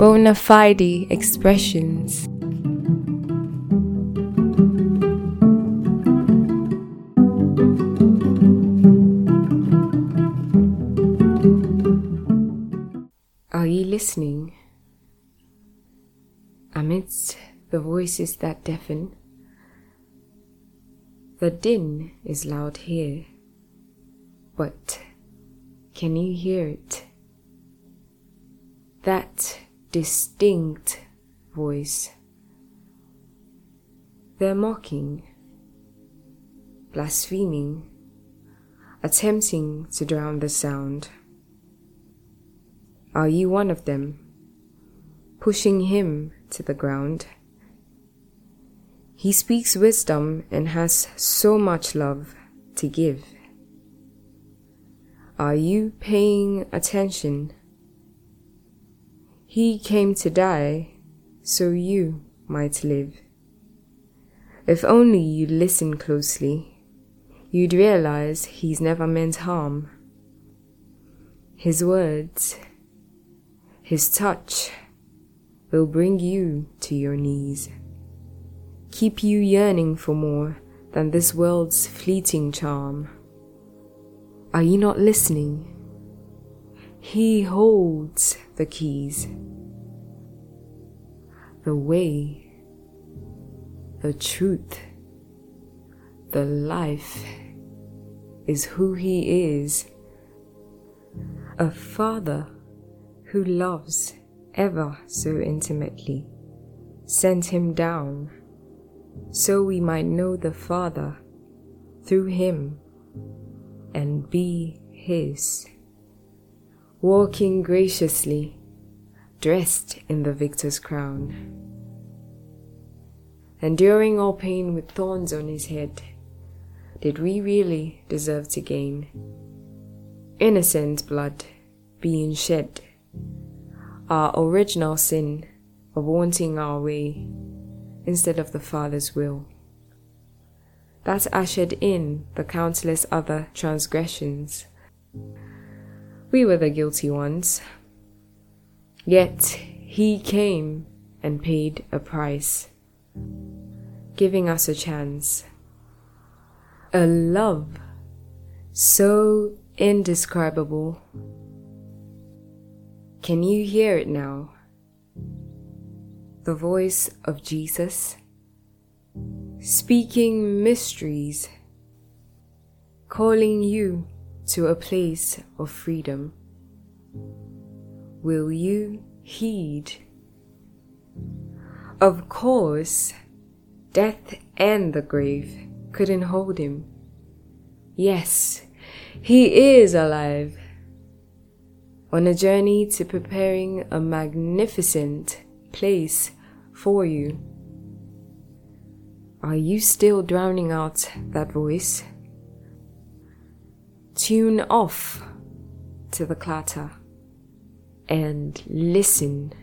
bona fide expressions. Are you listening? Amidst the voices that deafen, the din is loud here, but can you hear it? That distinct voice. They're mocking, blaspheming, attempting to drown the sound. Are you one of them, pushing him to the ground? He speaks wisdom and has so much love to give. Are you paying attention? He came to die so you might live. If only you listen closely, you'd realize he's never meant harm. His words, his touch will bring you to your knees, keep you yearning for more than this world's fleeting charm. Are you not listening? He holds the keys, the way, the truth, the life is who He is. A Father who loves ever so intimately sent Him down so we might know the Father through Him and be His walking graciously, dressed in the victor's crown. Enduring all pain with thorns on his head, did we really deserve to gain? Innocent blood being shed, our original sin of wanting our way instead of the Father's will. That ushered in the countless other transgressions we were the guilty ones. Yet he came and paid a price, giving us a chance. A love so indescribable. Can you hear it now? The voice of Jesus speaking mysteries, calling you to a place of freedom. Will you heed? Of course, death and the grave couldn't hold him. Yes, he is alive. On a journey to preparing a magnificent place for you. Are you still drowning out that voice? Tune off to the clatter and listen